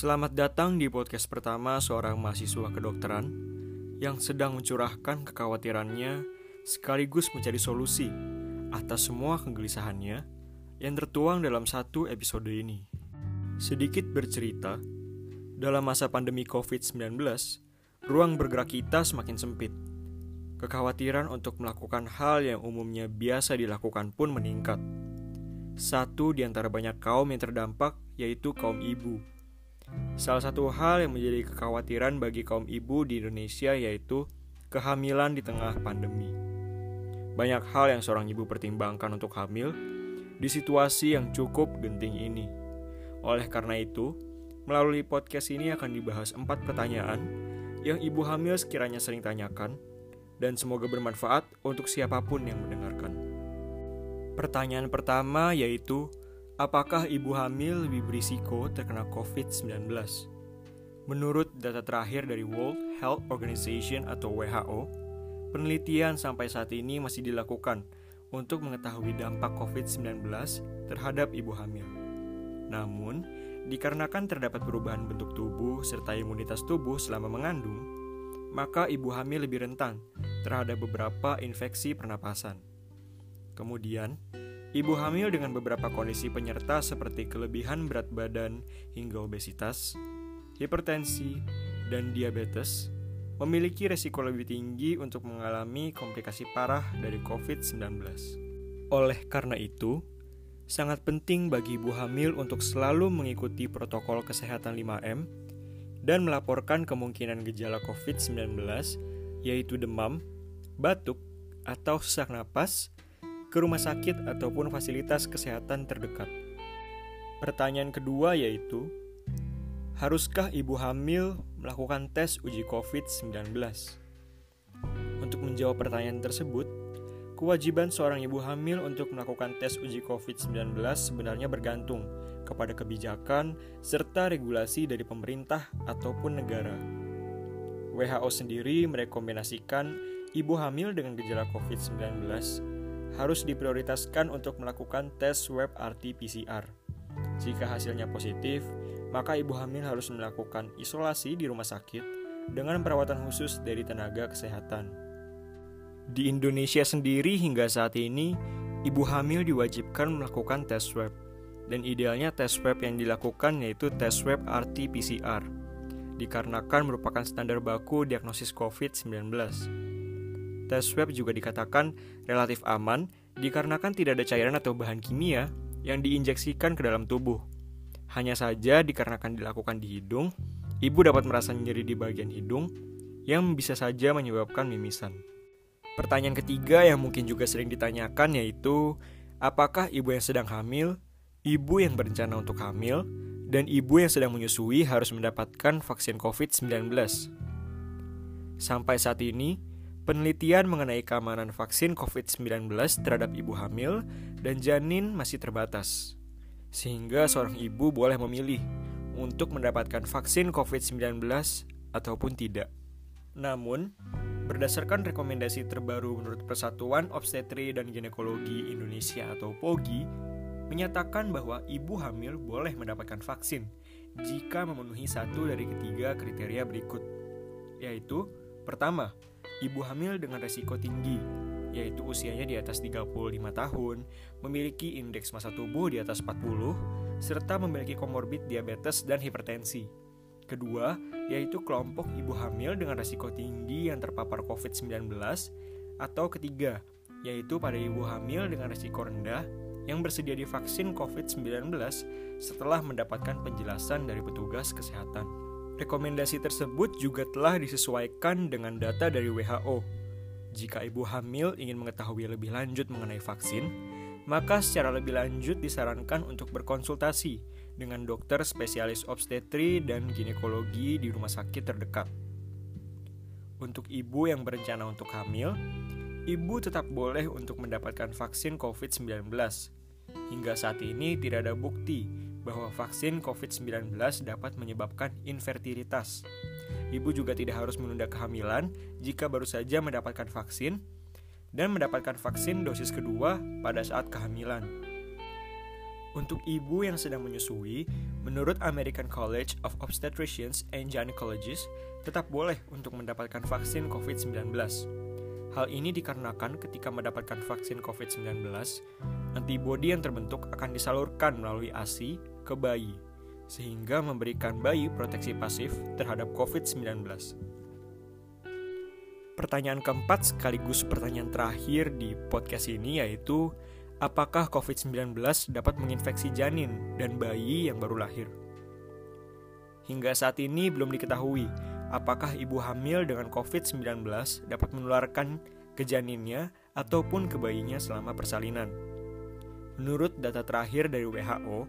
Selamat datang di podcast pertama seorang mahasiswa kedokteran yang sedang mencurahkan kekhawatirannya sekaligus mencari solusi atas semua kegelisahannya yang tertuang dalam satu episode ini. Sedikit bercerita, dalam masa pandemi COVID-19, ruang bergerak kita semakin sempit. Kekhawatiran untuk melakukan hal yang umumnya biasa dilakukan pun meningkat. Satu di antara banyak kaum yang terdampak yaitu kaum ibu Salah satu hal yang menjadi kekhawatiran bagi kaum ibu di Indonesia yaitu kehamilan di tengah pandemi. Banyak hal yang seorang ibu pertimbangkan untuk hamil di situasi yang cukup genting ini. Oleh karena itu, melalui podcast ini akan dibahas empat pertanyaan yang ibu hamil sekiranya sering tanyakan dan semoga bermanfaat untuk siapa pun yang mendengarkan. Pertanyaan pertama yaitu, Apakah ibu hamil lebih berisiko terkena COVID-19? Menurut data terakhir dari World Health Organization atau WHO, penelitian sampai saat ini masih dilakukan untuk mengetahui dampak COVID-19 terhadap ibu hamil. Namun, dikarenakan terdapat perubahan bentuk tubuh serta imunitas tubuh selama mengandung, maka ibu hamil lebih rentan terhadap beberapa infeksi pernapasan. Kemudian, Ibu hamil dengan beberapa kondisi penyerta seperti kelebihan berat badan hingga obesitas, hipertensi, dan diabetes memiliki resiko lebih tinggi untuk mengalami komplikasi parah dari COVID-19. Oleh karena itu, sangat penting bagi ibu hamil untuk selalu mengikuti protokol kesehatan 5M dan melaporkan kemungkinan gejala COVID-19 yaitu demam, batuk, atau sesak napas ke rumah sakit ataupun fasilitas kesehatan terdekat. Pertanyaan kedua yaitu, haruskah ibu hamil melakukan tes uji COVID-19? Untuk menjawab pertanyaan tersebut, kewajiban seorang ibu hamil untuk melakukan tes uji COVID-19 sebenarnya bergantung kepada kebijakan serta regulasi dari pemerintah ataupun negara. WHO sendiri merekomendasikan ibu hamil dengan gejala COVID-19 harus diprioritaskan untuk melakukan tes swab RT-PCR. Jika hasilnya positif, maka ibu hamil harus melakukan isolasi di rumah sakit dengan perawatan khusus dari tenaga kesehatan. Di Indonesia sendiri hingga saat ini, ibu hamil diwajibkan melakukan tes swab, dan idealnya tes swab yang dilakukan yaitu tes swab RT-PCR, dikarenakan merupakan standar baku diagnosis COVID-19. Tes swab juga dikatakan relatif aman dikarenakan tidak ada cairan atau bahan kimia yang diinjeksikan ke dalam tubuh. Hanya saja dikarenakan dilakukan di hidung, ibu dapat merasa nyeri di bagian hidung yang bisa saja menyebabkan mimisan. Pertanyaan ketiga yang mungkin juga sering ditanyakan yaitu apakah ibu yang sedang hamil, ibu yang berencana untuk hamil, dan ibu yang sedang menyusui harus mendapatkan vaksin COVID-19. Sampai saat ini, Penelitian mengenai keamanan vaksin COVID-19 terhadap ibu hamil dan janin masih terbatas, sehingga seorang ibu boleh memilih untuk mendapatkan vaksin COVID-19 ataupun tidak. Namun, berdasarkan rekomendasi terbaru menurut Persatuan Obstetri dan Ginekologi Indonesia atau POGI, menyatakan bahwa ibu hamil boleh mendapatkan vaksin jika memenuhi satu dari ketiga kriteria berikut, yaitu pertama, ibu hamil dengan resiko tinggi, yaitu usianya di atas 35 tahun, memiliki indeks massa tubuh di atas 40, serta memiliki komorbid diabetes dan hipertensi. Kedua, yaitu kelompok ibu hamil dengan resiko tinggi yang terpapar COVID-19, atau ketiga, yaitu pada ibu hamil dengan resiko rendah yang bersedia divaksin COVID-19 setelah mendapatkan penjelasan dari petugas kesehatan. Rekomendasi tersebut juga telah disesuaikan dengan data dari WHO. Jika ibu hamil ingin mengetahui lebih lanjut mengenai vaksin, maka secara lebih lanjut disarankan untuk berkonsultasi dengan dokter spesialis obstetri dan ginekologi di rumah sakit terdekat. Untuk ibu yang berencana untuk hamil, ibu tetap boleh untuk mendapatkan vaksin COVID-19. Hingga saat ini tidak ada bukti bahwa vaksin COVID-19 dapat menyebabkan infertilitas. Ibu juga tidak harus menunda kehamilan jika baru saja mendapatkan vaksin dan mendapatkan vaksin dosis kedua pada saat kehamilan. Untuk ibu yang sedang menyusui, menurut American College of Obstetricians and Gynecologists, tetap boleh untuk mendapatkan vaksin COVID-19. Hal ini dikarenakan ketika mendapatkan vaksin COVID-19, antibodi yang terbentuk akan disalurkan melalui ASI ke bayi, sehingga memberikan bayi proteksi pasif terhadap COVID-19. Pertanyaan keempat sekaligus pertanyaan terakhir di podcast ini yaitu apakah COVID-19 dapat menginfeksi janin dan bayi yang baru lahir. Hingga saat ini belum diketahui apakah ibu hamil dengan COVID-19 dapat menularkan ke janinnya ataupun ke bayinya selama persalinan. Menurut data terakhir dari WHO,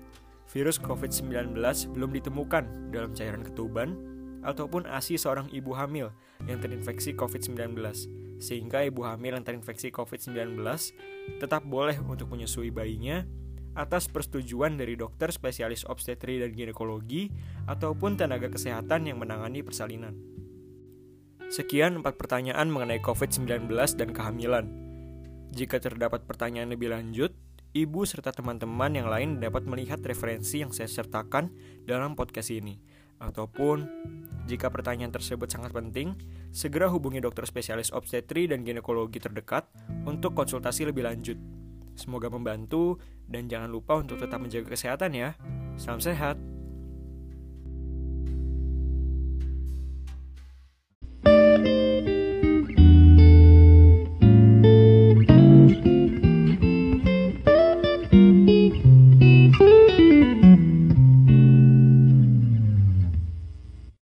virus COVID-19 belum ditemukan dalam cairan ketuban ataupun ASI seorang ibu hamil yang terinfeksi COVID-19 sehingga ibu hamil yang terinfeksi COVID-19 tetap boleh untuk menyusui bayinya atas persetujuan dari dokter spesialis obstetri dan ginekologi ataupun tenaga kesehatan yang menangani persalinan. Sekian empat pertanyaan mengenai COVID-19 dan kehamilan. Jika terdapat pertanyaan lebih lanjut, ibu serta teman-teman yang lain dapat melihat referensi yang saya sertakan dalam podcast ini ataupun jika pertanyaan tersebut sangat penting, segera hubungi dokter spesialis obstetri dan ginekologi terdekat untuk konsultasi lebih lanjut. Semoga membantu dan jangan lupa untuk tetap menjaga kesehatan ya. Salam sehat.